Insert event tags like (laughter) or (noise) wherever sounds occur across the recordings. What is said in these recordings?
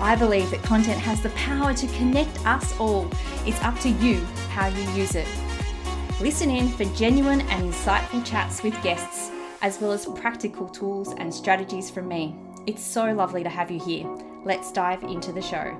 I believe that content has the power to connect us all. It's up to you how you use it. Listen in for genuine and insightful chats with guests, as well as practical tools and strategies from me. It's so lovely to have you here. Let's dive into the show.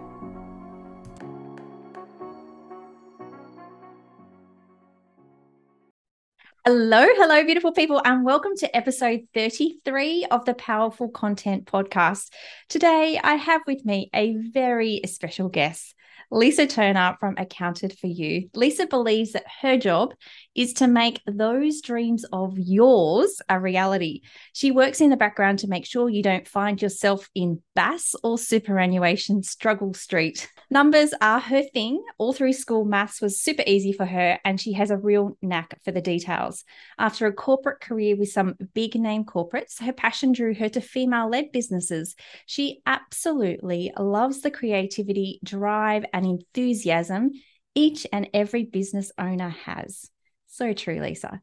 Hello, hello, beautiful people, and welcome to episode 33 of the Powerful Content Podcast. Today, I have with me a very special guest. Lisa Turner from Accounted for You. Lisa believes that her job is to make those dreams of yours a reality. She works in the background to make sure you don't find yourself in BAS or superannuation struggle street. Numbers are her thing. All through school, maths was super easy for her, and she has a real knack for the details. After a corporate career with some big name corporates, her passion drew her to female led businesses. She absolutely loves the creativity, drive, and enthusiasm each and every business owner has. So true, Lisa.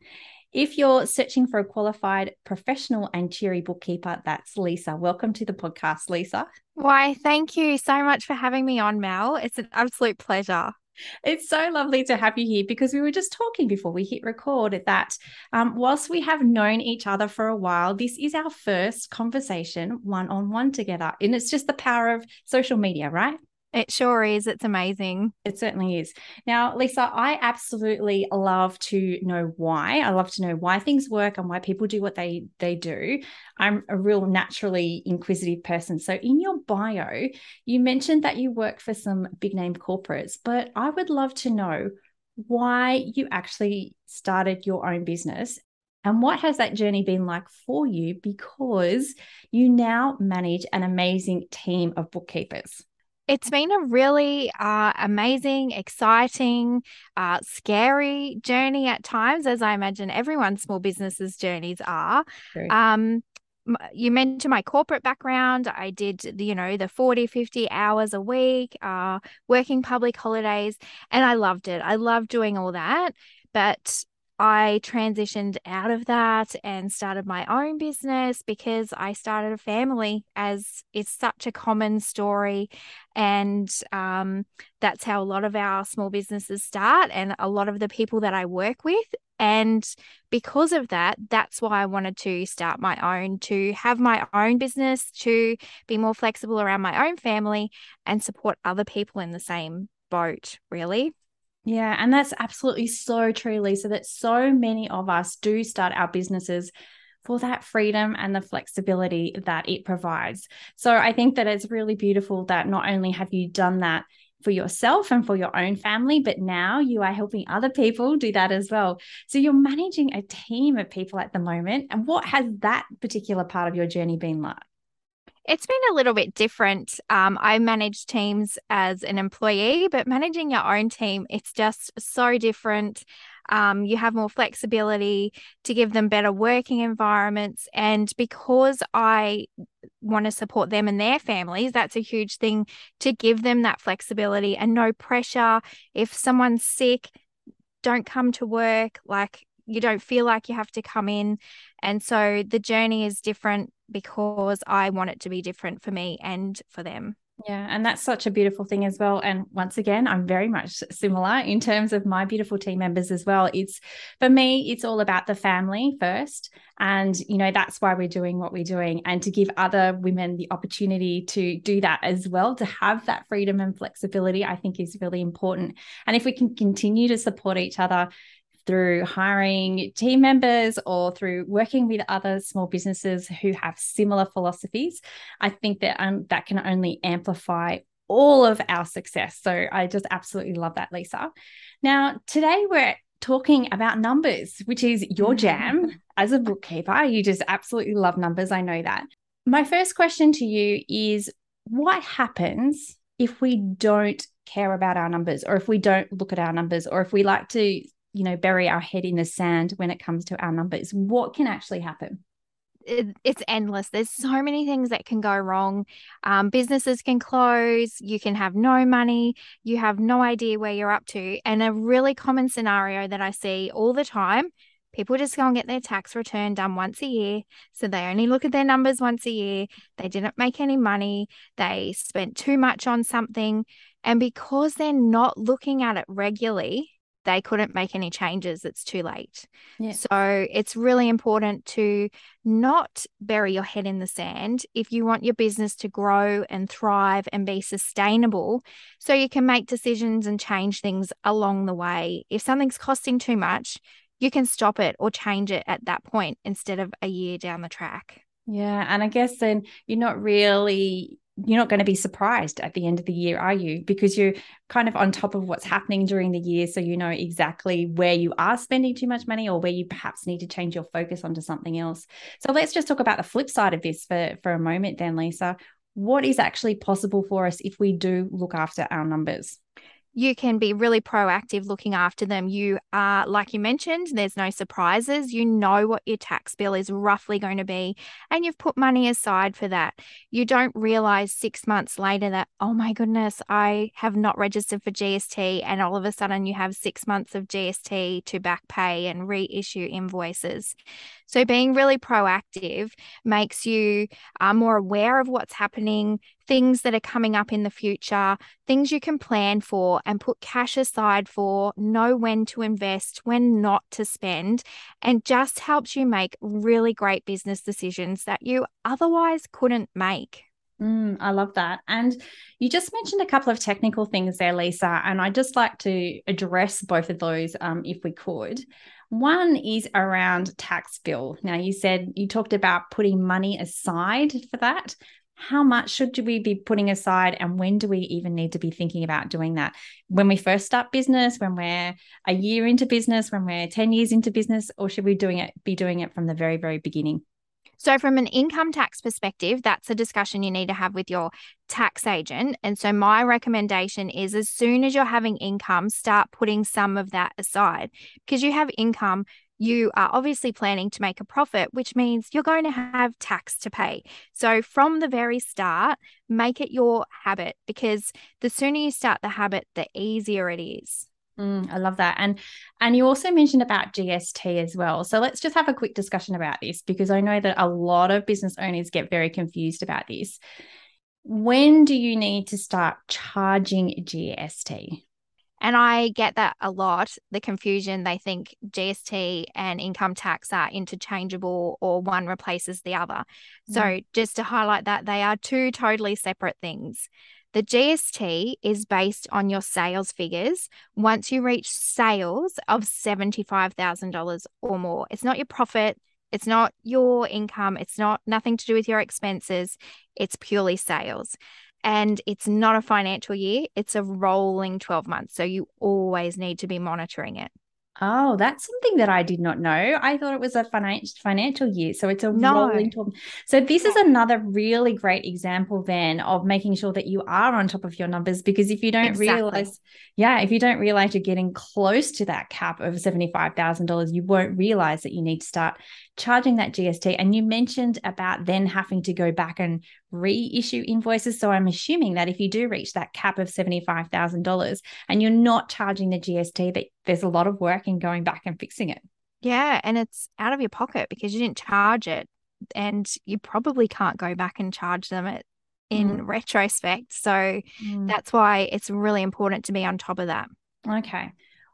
If you're searching for a qualified professional and cheery bookkeeper, that's Lisa. Welcome to the podcast, Lisa. Why, thank you so much for having me on, Mel. It's an absolute pleasure. It's so lovely to have you here because we were just talking before we hit record that um, whilst we have known each other for a while, this is our first conversation one on one together. And it's just the power of social media, right? It sure is. It's amazing. It certainly is. Now, Lisa, I absolutely love to know why. I love to know why things work and why people do what they they do. I'm a real naturally inquisitive person. So, in your bio, you mentioned that you work for some big name corporates, but I would love to know why you actually started your own business and what has that journey been like for you because you now manage an amazing team of bookkeepers? It's been a really uh, amazing, exciting, uh, scary journey at times, as I imagine everyone's small businesses' journeys are. Um, you mentioned my corporate background. I did, you know, the 40, 50 hours a week, uh, working public holidays, and I loved it. I loved doing all that. But I transitioned out of that and started my own business because I started a family, as it's such a common story. And um, that's how a lot of our small businesses start, and a lot of the people that I work with. And because of that, that's why I wanted to start my own, to have my own business, to be more flexible around my own family and support other people in the same boat, really. Yeah, and that's absolutely so true, Lisa, that so many of us do start our businesses for that freedom and the flexibility that it provides. So I think that it's really beautiful that not only have you done that for yourself and for your own family, but now you are helping other people do that as well. So you're managing a team of people at the moment. And what has that particular part of your journey been like? It's been a little bit different. Um, I manage teams as an employee, but managing your own team, it's just so different. Um, you have more flexibility to give them better working environments. And because I want to support them and their families, that's a huge thing to give them that flexibility and no pressure. If someone's sick, don't come to work. Like you don't feel like you have to come in. And so the journey is different because I want it to be different for me and for them. Yeah, and that's such a beautiful thing as well. And once again, I'm very much similar in terms of my beautiful team members as well. It's for me, it's all about the family first. And, you know, that's why we're doing what we're doing. And to give other women the opportunity to do that as well, to have that freedom and flexibility, I think is really important. And if we can continue to support each other through hiring team members or through working with other small businesses who have similar philosophies, I think that um, that can only amplify all of our success. So I just absolutely love that, Lisa. Now, today we're talking about numbers, which is your jam as a bookkeeper. You just absolutely love numbers. I know that. My first question to you is what happens if we don't care about our numbers or if we don't look at our numbers or if we like to, you know, bury our head in the sand when it comes to our numbers? What can actually happen? it, it's endless. There's so many things that can go wrong. Um, businesses can close. You can have no money. You have no idea where you're up to. And a really common scenario that I see all the time people just go and get their tax return done once a year. So they only look at their numbers once a year. They didn't make any money. They spent too much on something. And because they're not looking at it regularly, they couldn't make any changes, it's too late. Yeah. So it's really important to not bury your head in the sand if you want your business to grow and thrive and be sustainable. So you can make decisions and change things along the way. If something's costing too much, you can stop it or change it at that point instead of a year down the track. Yeah. And I guess then you're not really you're not going to be surprised at the end of the year, are you? Because you're kind of on top of what's happening during the year. So you know exactly where you are spending too much money or where you perhaps need to change your focus onto something else. So let's just talk about the flip side of this for, for a moment, then, Lisa. What is actually possible for us if we do look after our numbers? You can be really proactive looking after them. You are, like you mentioned, there's no surprises. You know what your tax bill is roughly going to be, and you've put money aside for that. You don't realize six months later that, oh my goodness, I have not registered for GST. And all of a sudden, you have six months of GST to back pay and reissue invoices. So, being really proactive makes you uh, more aware of what's happening, things that are coming up in the future, things you can plan for and put cash aside for, know when to invest, when not to spend, and just helps you make really great business decisions that you otherwise couldn't make. Mm, I love that. And you just mentioned a couple of technical things there, Lisa, and I'd just like to address both of those um, if we could. One is around tax bill. Now, you said you talked about putting money aside for that. How much should we be putting aside, and when do we even need to be thinking about doing that? When we first start business, when we're a year into business, when we're 10 years into business, or should we doing it be doing it from the very, very beginning? So, from an income tax perspective, that's a discussion you need to have with your tax agent. And so, my recommendation is as soon as you're having income, start putting some of that aside because you have income. You are obviously planning to make a profit, which means you're going to have tax to pay. So, from the very start, make it your habit because the sooner you start the habit, the easier it is. Mm, I love that. And and you also mentioned about GST as well. So let's just have a quick discussion about this because I know that a lot of business owners get very confused about this. When do you need to start charging GST? And I get that a lot the confusion. They think GST and income tax are interchangeable or one replaces the other. Mm. So, just to highlight that, they are two totally separate things. The GST is based on your sales figures once you reach sales of $75,000 or more. It's not your profit, it's not your income, it's not nothing to do with your expenses, it's purely sales. And it's not a financial year, it's a rolling 12 months. So you always need to be monitoring it. Oh, that's something that I did not know. I thought it was a financial financial year. So it's a no. rolling 12. So this is another really great example then of making sure that you are on top of your numbers because if you don't exactly. realize, yeah, if you don't realize you're getting close to that cap of $75,000, you won't realize that you need to start charging that GST. And you mentioned about then having to go back and reissue invoices. So I'm assuming that if you do reach that cap of $75,000 and you're not charging the GST, that there's a lot of work in going back and fixing it. Yeah. And it's out of your pocket because you didn't charge it. And you probably can't go back and charge them at, in mm. retrospect. So mm. that's why it's really important to be on top of that. Okay.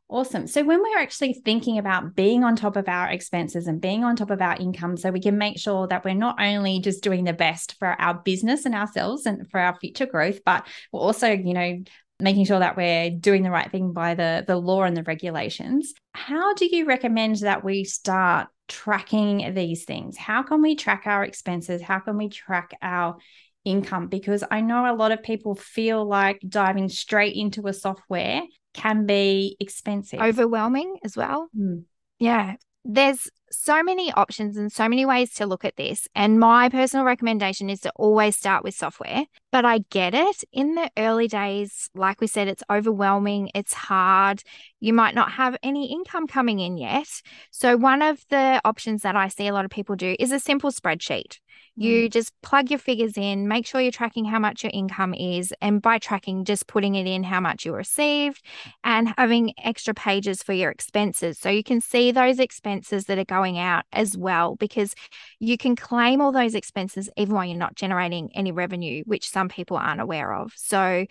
Awesome. So, when we're actually thinking about being on top of our expenses and being on top of our income, so we can make sure that we're not only just doing the best for our business and ourselves and for our future growth, but we're also, you know, making sure that we're doing the right thing by the, the law and the regulations. How do you recommend that we start tracking these things? How can we track our expenses? How can we track our income? Because I know a lot of people feel like diving straight into a software can be expensive, overwhelming as well. Mm. Yeah. there's so many options and so many ways to look at this. And my personal recommendation is to always start with software. But I get it. In the early days, like we said, it's overwhelming, it's hard. You might not have any income coming in yet. So, one of the options that I see a lot of people do is a simple spreadsheet. You mm. just plug your figures in, make sure you're tracking how much your income is, and by tracking, just putting it in how much you received and having extra pages for your expenses. So you can see those expenses that are going out as well, because you can claim all those expenses even while you're not generating any revenue, which some people aren't aware of. So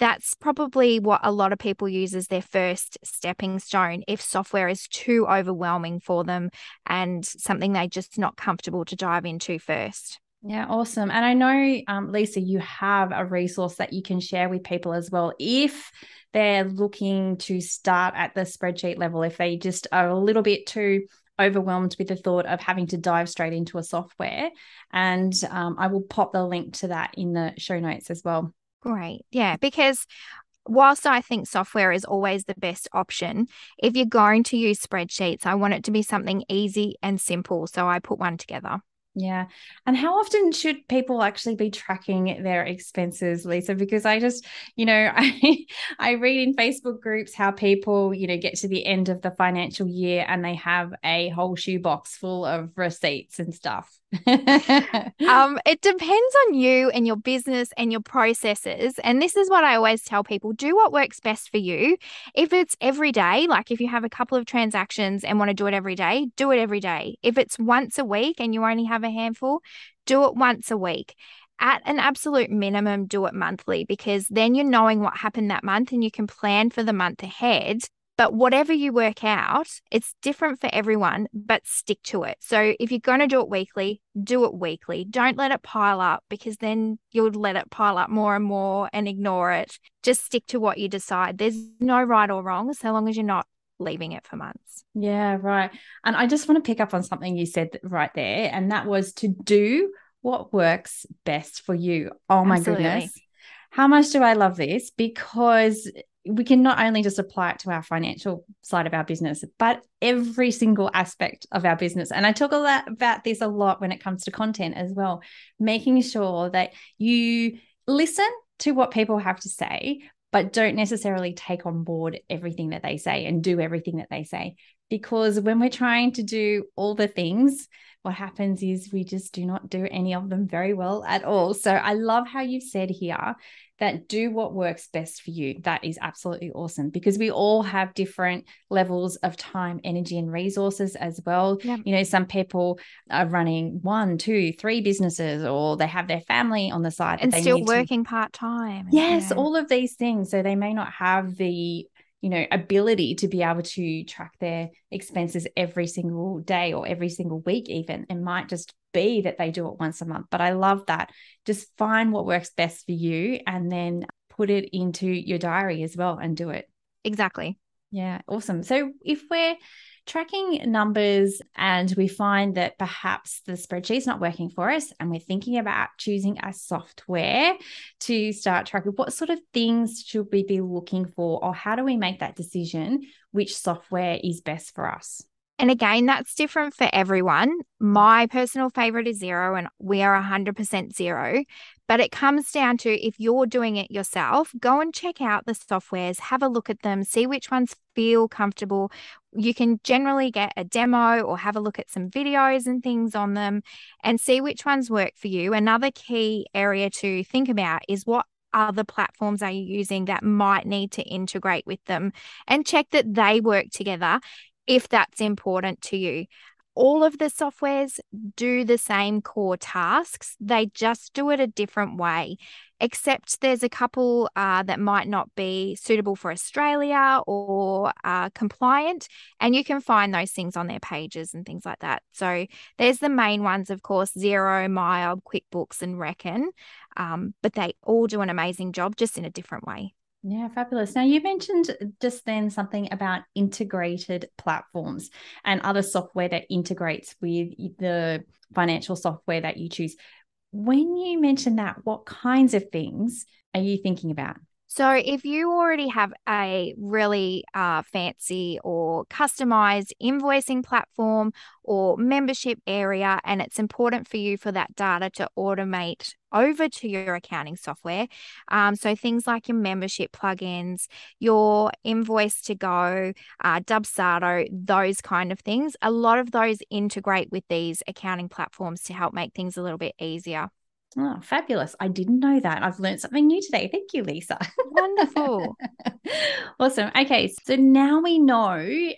that's probably what a lot of people use as their first stepping stone if software is too overwhelming for them and something they're just not comfortable to dive into first. Yeah, awesome. And I know, um, Lisa, you have a resource that you can share with people as well if they're looking to start at the spreadsheet level, if they just are a little bit too overwhelmed with the thought of having to dive straight into a software. And um, I will pop the link to that in the show notes as well. Great. Yeah. Because whilst I think software is always the best option, if you're going to use spreadsheets, I want it to be something easy and simple. So I put one together. Yeah. And how often should people actually be tracking their expenses, Lisa? Because I just, you know, (laughs) I I read in Facebook groups how people, you know, get to the end of the financial year and they have a whole shoebox full of receipts and stuff. (laughs) um, it depends on you and your business and your processes. And this is what I always tell people do what works best for you. If it's every day, like if you have a couple of transactions and want to do it every day, do it every day. If it's once a week and you only have a handful, do it once a week. At an absolute minimum, do it monthly because then you're knowing what happened that month and you can plan for the month ahead but whatever you work out, it's different for everyone, but stick to it. So if you're going to do it weekly, do it weekly. Don't let it pile up because then you'll let it pile up more and more and ignore it. Just stick to what you decide. There's no right or wrong so long as you're not leaving it for months. Yeah, right. And I just want to pick up on something you said right there, and that was to do what works best for you. Oh my Absolutely. goodness. How much do I love this? Because we can not only just apply it to our financial side of our business, but every single aspect of our business. And I talk a lot about this a lot when it comes to content as well, making sure that you listen to what people have to say, but don't necessarily take on board everything that they say and do everything that they say. Because when we're trying to do all the things, what happens is we just do not do any of them very well at all. So I love how you've said here that do what works best for you. That is absolutely awesome because we all have different levels of time, energy, and resources as well. Yeah. You know, some people are running one, two, three businesses, or they have their family on the side and still working to... part time. Yes, all of these things. So they may not have the you know ability to be able to track their expenses every single day or every single week even. It might just be that they do it once a month but i love that. Just find what works best for you and then put it into your diary as well and do it. Exactly. Yeah awesome. So if we're tracking numbers and we find that perhaps the spreadsheet's not working for us and we're thinking about choosing a software to start tracking, what sort of things should we be looking for or how do we make that decision which software is best for us? And again, that's different for everyone. My personal favorite is Xero, and we are 100% Xero. But it comes down to if you're doing it yourself, go and check out the softwares, have a look at them, see which ones feel comfortable. You can generally get a demo or have a look at some videos and things on them and see which ones work for you. Another key area to think about is what other platforms are you using that might need to integrate with them and check that they work together if that's important to you. All of the softwares do the same core tasks, they just do it a different way. Except there's a couple uh, that might not be suitable for Australia or uh, compliant, and you can find those things on their pages and things like that. So there's the main ones, of course Xero, MYOB, QuickBooks, and Reckon, um, but they all do an amazing job just in a different way. Yeah, fabulous. Now, you mentioned just then something about integrated platforms and other software that integrates with the financial software that you choose. When you mention that, what kinds of things are you thinking about? So, if you already have a really uh, fancy or customized invoicing platform or membership area, and it's important for you for that data to automate over to your accounting software. Um, so, things like your membership plugins, your Invoice2go, uh, Dubsado, those kind of things, a lot of those integrate with these accounting platforms to help make things a little bit easier. Oh, fabulous. I didn't know that. I've learned something new today. Thank you, Lisa. Wonderful. (laughs) awesome. Okay. So now we know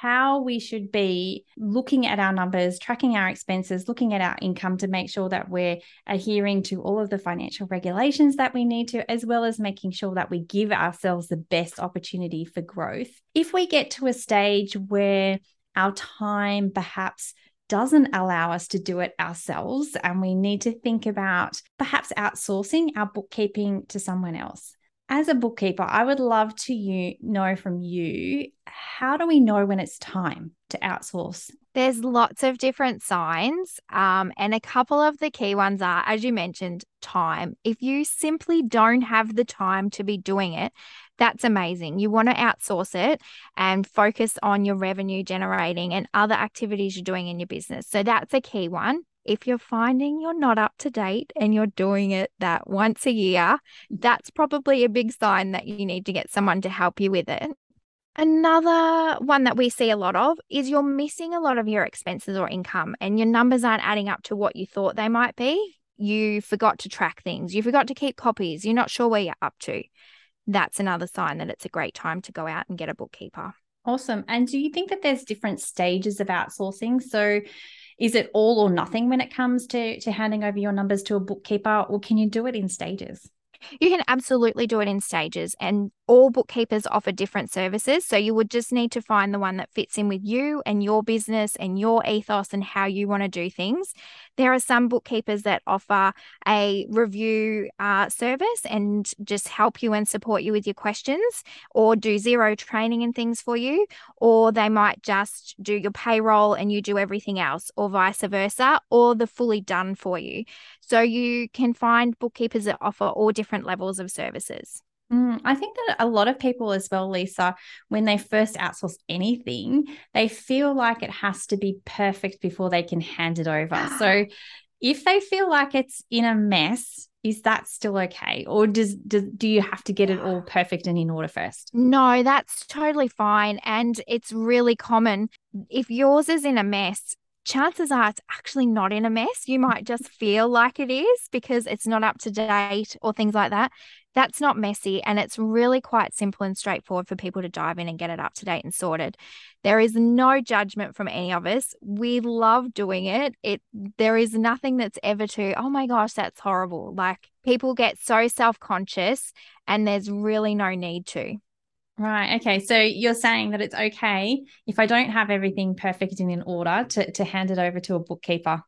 how we should be looking at our numbers, tracking our expenses, looking at our income to make sure that we're adhering to all of the financial regulations that we need to, as well as making sure that we give ourselves the best opportunity for growth. If we get to a stage where our time perhaps doesn't allow us to do it ourselves. And we need to think about perhaps outsourcing our bookkeeping to someone else. As a bookkeeper, I would love to you know from you how do we know when it's time to outsource? There's lots of different signs. Um, and a couple of the key ones are, as you mentioned, time. If you simply don't have the time to be doing it, that's amazing. You want to outsource it and focus on your revenue generating and other activities you're doing in your business. So that's a key one. If you're finding you're not up to date and you're doing it that once a year, that's probably a big sign that you need to get someone to help you with it. Another one that we see a lot of is you're missing a lot of your expenses or income and your numbers aren't adding up to what you thought they might be. You forgot to track things, you forgot to keep copies, you're not sure where you're up to that's another sign that it's a great time to go out and get a bookkeeper. Awesome. And do you think that there's different stages of outsourcing? So is it all or nothing when it comes to to handing over your numbers to a bookkeeper or can you do it in stages? You can absolutely do it in stages, and all bookkeepers offer different services. So you would just need to find the one that fits in with you and your business and your ethos and how you want to do things. There are some bookkeepers that offer a review uh, service and just help you and support you with your questions or do Xero training and things for you. Or they might just do your payroll and you do everything else, or vice versa, or the fully done for you. So you can find bookkeepers that offer all different levels of services. Mm, I think that a lot of people, as well, Lisa, when they first outsource anything, they feel like it has to be perfect before they can hand it over. so, (gasps) if they feel like it's in a mess, is that still okay? Or does, does do you have to get it all (sighs) perfect and in order first? No, that's totally fine. And it's really common. If yours is in a mess, chances are it's actually not in a mess. You might just feel like it is because it's not up to date or things like that. That's not messy and it's really quite simple and straightforward for people to dive in and get it up to date and sorted. There is no judgment from any of us. We love doing it. It there is nothing that's ever to, oh my gosh, that's horrible. Like people get so self-conscious and there's really no need to. Right. Okay. So you're saying that it's okay if I don't have everything perfect and in order to, to hand it over to a bookkeeper.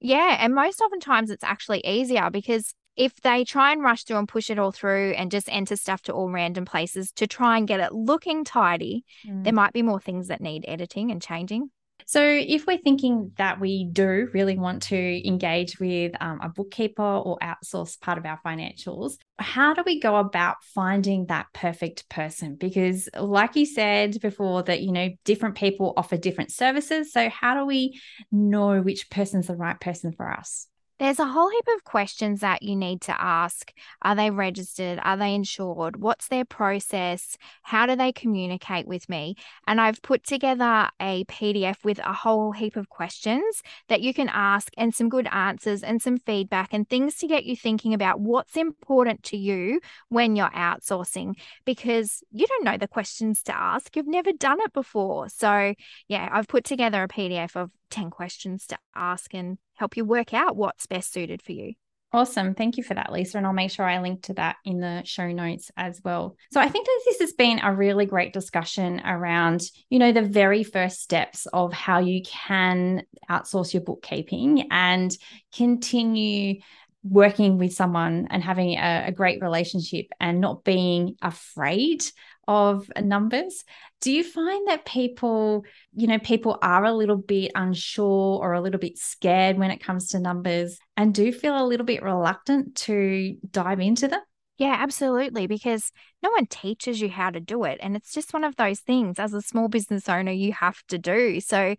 Yeah. And most oftentimes it's actually easier because if they try and rush through and push it all through and just enter stuff to all random places to try and get it looking tidy, mm. there might be more things that need editing and changing. So, if we're thinking that we do really want to engage with um, a bookkeeper or outsource part of our financials, how do we go about finding that perfect person? Because, like you said before, that you know, different people offer different services. So, how do we know which person's the right person for us? There's a whole heap of questions that you need to ask. Are they registered? Are they insured? What's their process? How do they communicate with me? And I've put together a PDF with a whole heap of questions that you can ask and some good answers and some feedback and things to get you thinking about what's important to you when you're outsourcing because you don't know the questions to ask. You've never done it before. So, yeah, I've put together a PDF of 10 questions to ask and help you work out what's best suited for you. Awesome. Thank you for that, Lisa. And I'll make sure I link to that in the show notes as well. So I think that this has been a really great discussion around, you know, the very first steps of how you can outsource your bookkeeping and continue working with someone and having a, a great relationship and not being afraid of numbers. Do you find that people, you know, people are a little bit unsure or a little bit scared when it comes to numbers and do feel a little bit reluctant to dive into them? Yeah, absolutely. Because no one teaches you how to do it. And it's just one of those things as a small business owner, you have to do. So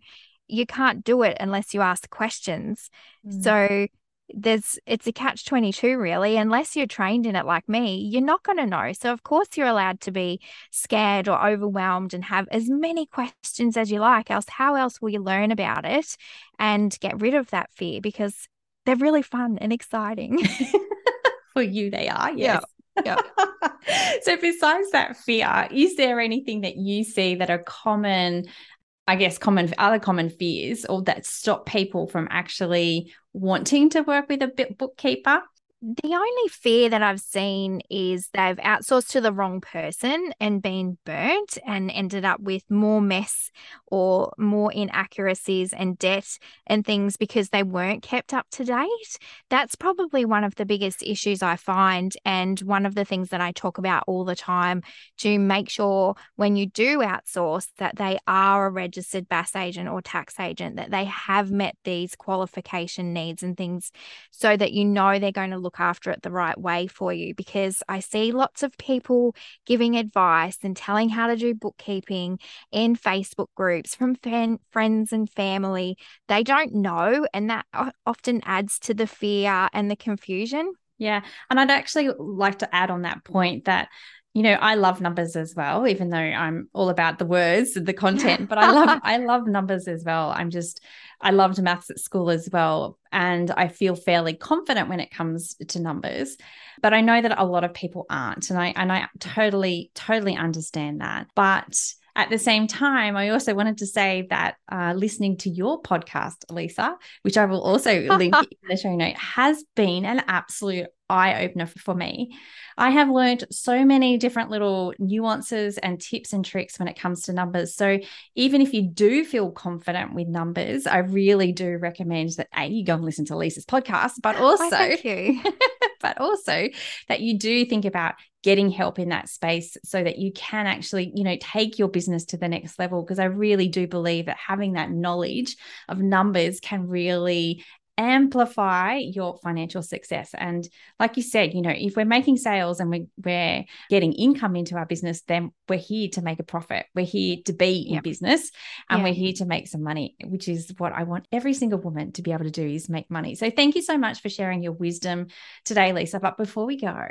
you can't do it unless you ask questions. Mm. So there's it's a catch 22 really. Unless you're trained in it like me you're not going to know. So of course you're allowed to be scared or overwhelmed and have as many questions as you like else how else will you learn about it and get rid of that fear? Because they're really fun and exciting. (laughs) (laughs) For you they are yes. yeah. (laughs) so besides that fear is there anything that you see that are common I guess common other common fears or that stop people from actually wanting to work with a bookkeeper the only fear that I've seen is they've outsourced to the wrong person and been burnt and ended up with more mess or more inaccuracies and debt and things because they weren't kept up to date. That's probably one of the biggest issues I find. And one of the things that I talk about all the time to make sure when you do outsource that they are a registered BAS agent or tax agent, that they have met these qualification needs and things so that you know they're going to look after it the right way for you because I see lots of people giving advice and telling how to do bookkeeping in Facebook groups from fan, friends and family. They don't know, and that often adds to the fear and the confusion. Yeah. And I'd actually like to add on that point that you know i love numbers as well even though i'm all about the words the content but i love (laughs) i love numbers as well. I'm just i loved maths at school as well and i feel fairly confident when it comes to numbers but i know that a lot of people aren't and i and i totally totally understand that but at the same time, I also wanted to say that uh, listening to your podcast, Lisa, which I will also (laughs) link in the show note, has been an absolute eye opener for me. I have learned so many different little nuances and tips and tricks when it comes to numbers. So even if you do feel confident with numbers, I really do recommend that A, you go and listen to Lisa's podcast, but also thank you. (laughs) but also that you do think about getting help in that space so that you can actually you know take your business to the next level because i really do believe that having that knowledge of numbers can really amplify your financial success. And like you said, you know, if we're making sales and we, we're getting income into our business, then we're here to make a profit. We're here to be in business and we're here to make some money, which is what I want every single woman to be able to do is make money. So thank you so much for sharing your wisdom today, Lisa. But before we go,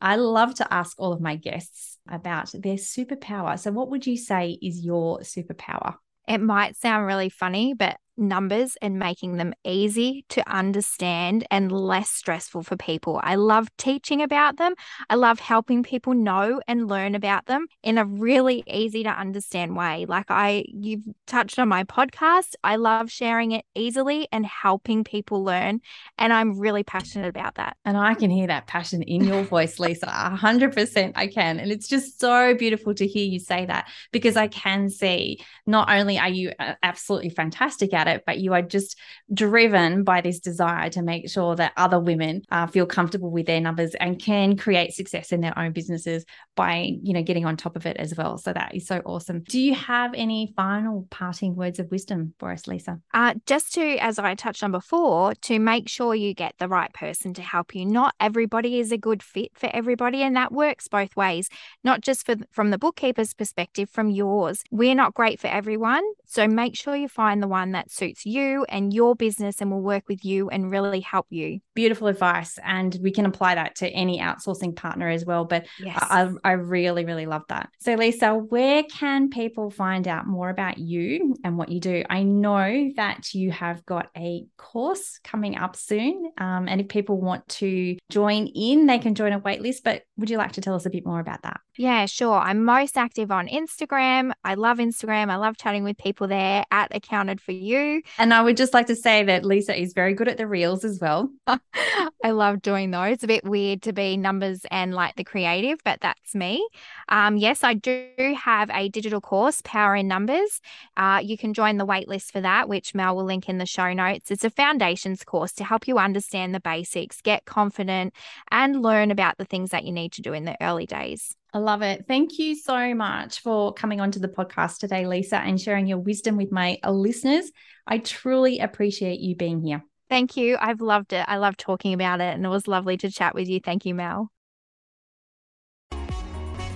I love to ask all of my guests about their superpower. So what would you say is your superpower? It might sound really funny, but numbers and making them easy to understand and less stressful for people. I love teaching about them. I love helping people know and learn about them in a really easy to understand way. Like I you've touched on my podcast. I love sharing it easily and helping people learn and I'm really passionate about that. And I can hear that passion in your voice, (laughs) Lisa. 100% I can. And it's just so beautiful to hear you say that because I can see not only are you uh, absolutely fantastic at it, but you are just driven by this desire to make sure that other women uh, feel comfortable with their numbers and can create success in their own businesses by, you know, getting on top of it as well. So that is so awesome. Do you have any final parting words of wisdom for us, Lisa? Uh, just to, as I touched on before, to make sure you get the right person to help you. Not everybody is a good fit for everybody, and that works both ways, not just for, from the bookkeeper's perspective, from yours. We're not great for everyone. So make sure you find the one that suits you and your business and will work with you and really help you. Beautiful advice. And we can apply that to any outsourcing partner as well. But yes. I, I really, really love that. So, Lisa, where can people find out more about you and what you do? I know that you have got a course coming up soon. Um, and if people want to join in, they can join a waitlist. But would you like to tell us a bit more about that? Yeah, sure. I'm most active on Instagram. I love Instagram. I love chatting with people there at Accounted for You. And I would just like to say that Lisa is very good at the reels as well. (laughs) I love doing those. It's a bit weird to be numbers and like the creative, but that's me. Um, yes, I do have a digital course, Power in Numbers. Uh, you can join the waitlist for that, which Mel will link in the show notes. It's a foundations course to help you understand the basics, get confident, and learn about the things that you need to do in the early days. I love it. Thank you so much for coming onto the podcast today, Lisa, and sharing your wisdom with my uh, listeners. I truly appreciate you being here. Thank you. I've loved it. I love talking about it, and it was lovely to chat with you. Thank you, Mel.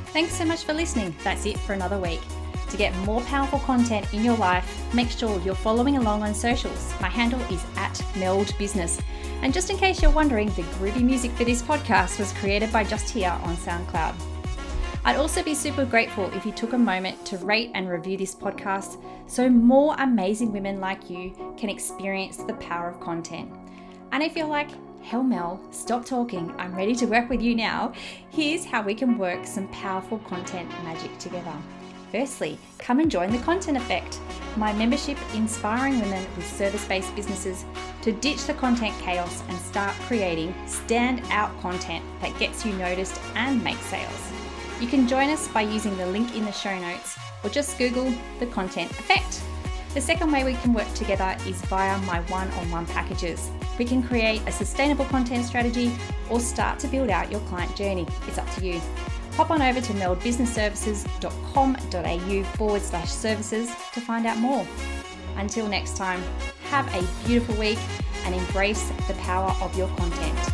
Thanks so much for listening. That's it for another week. To get more powerful content in your life, make sure you're following along on socials. My handle is at Meld Business. And just in case you're wondering, the groovy music for this podcast was created by Just Here on SoundCloud. I'd also be super grateful if you took a moment to rate and review this podcast so more amazing women like you can experience the power of content. And if you're like, hell Mel, stop talking, I'm ready to work with you now, here's how we can work some powerful content magic together. Firstly, come and join the Content Effect, my membership inspiring women with service based businesses to ditch the content chaos and start creating stand-out content that gets you noticed and makes sales. You can join us by using the link in the show notes or just Google the Content Effect. The second way we can work together is via my one on one packages. We can create a sustainable content strategy or start to build out your client journey. It's up to you pop on over to meldbusinessservices.com.au forward slash services to find out more. Until next time, have a beautiful week and embrace the power of your content.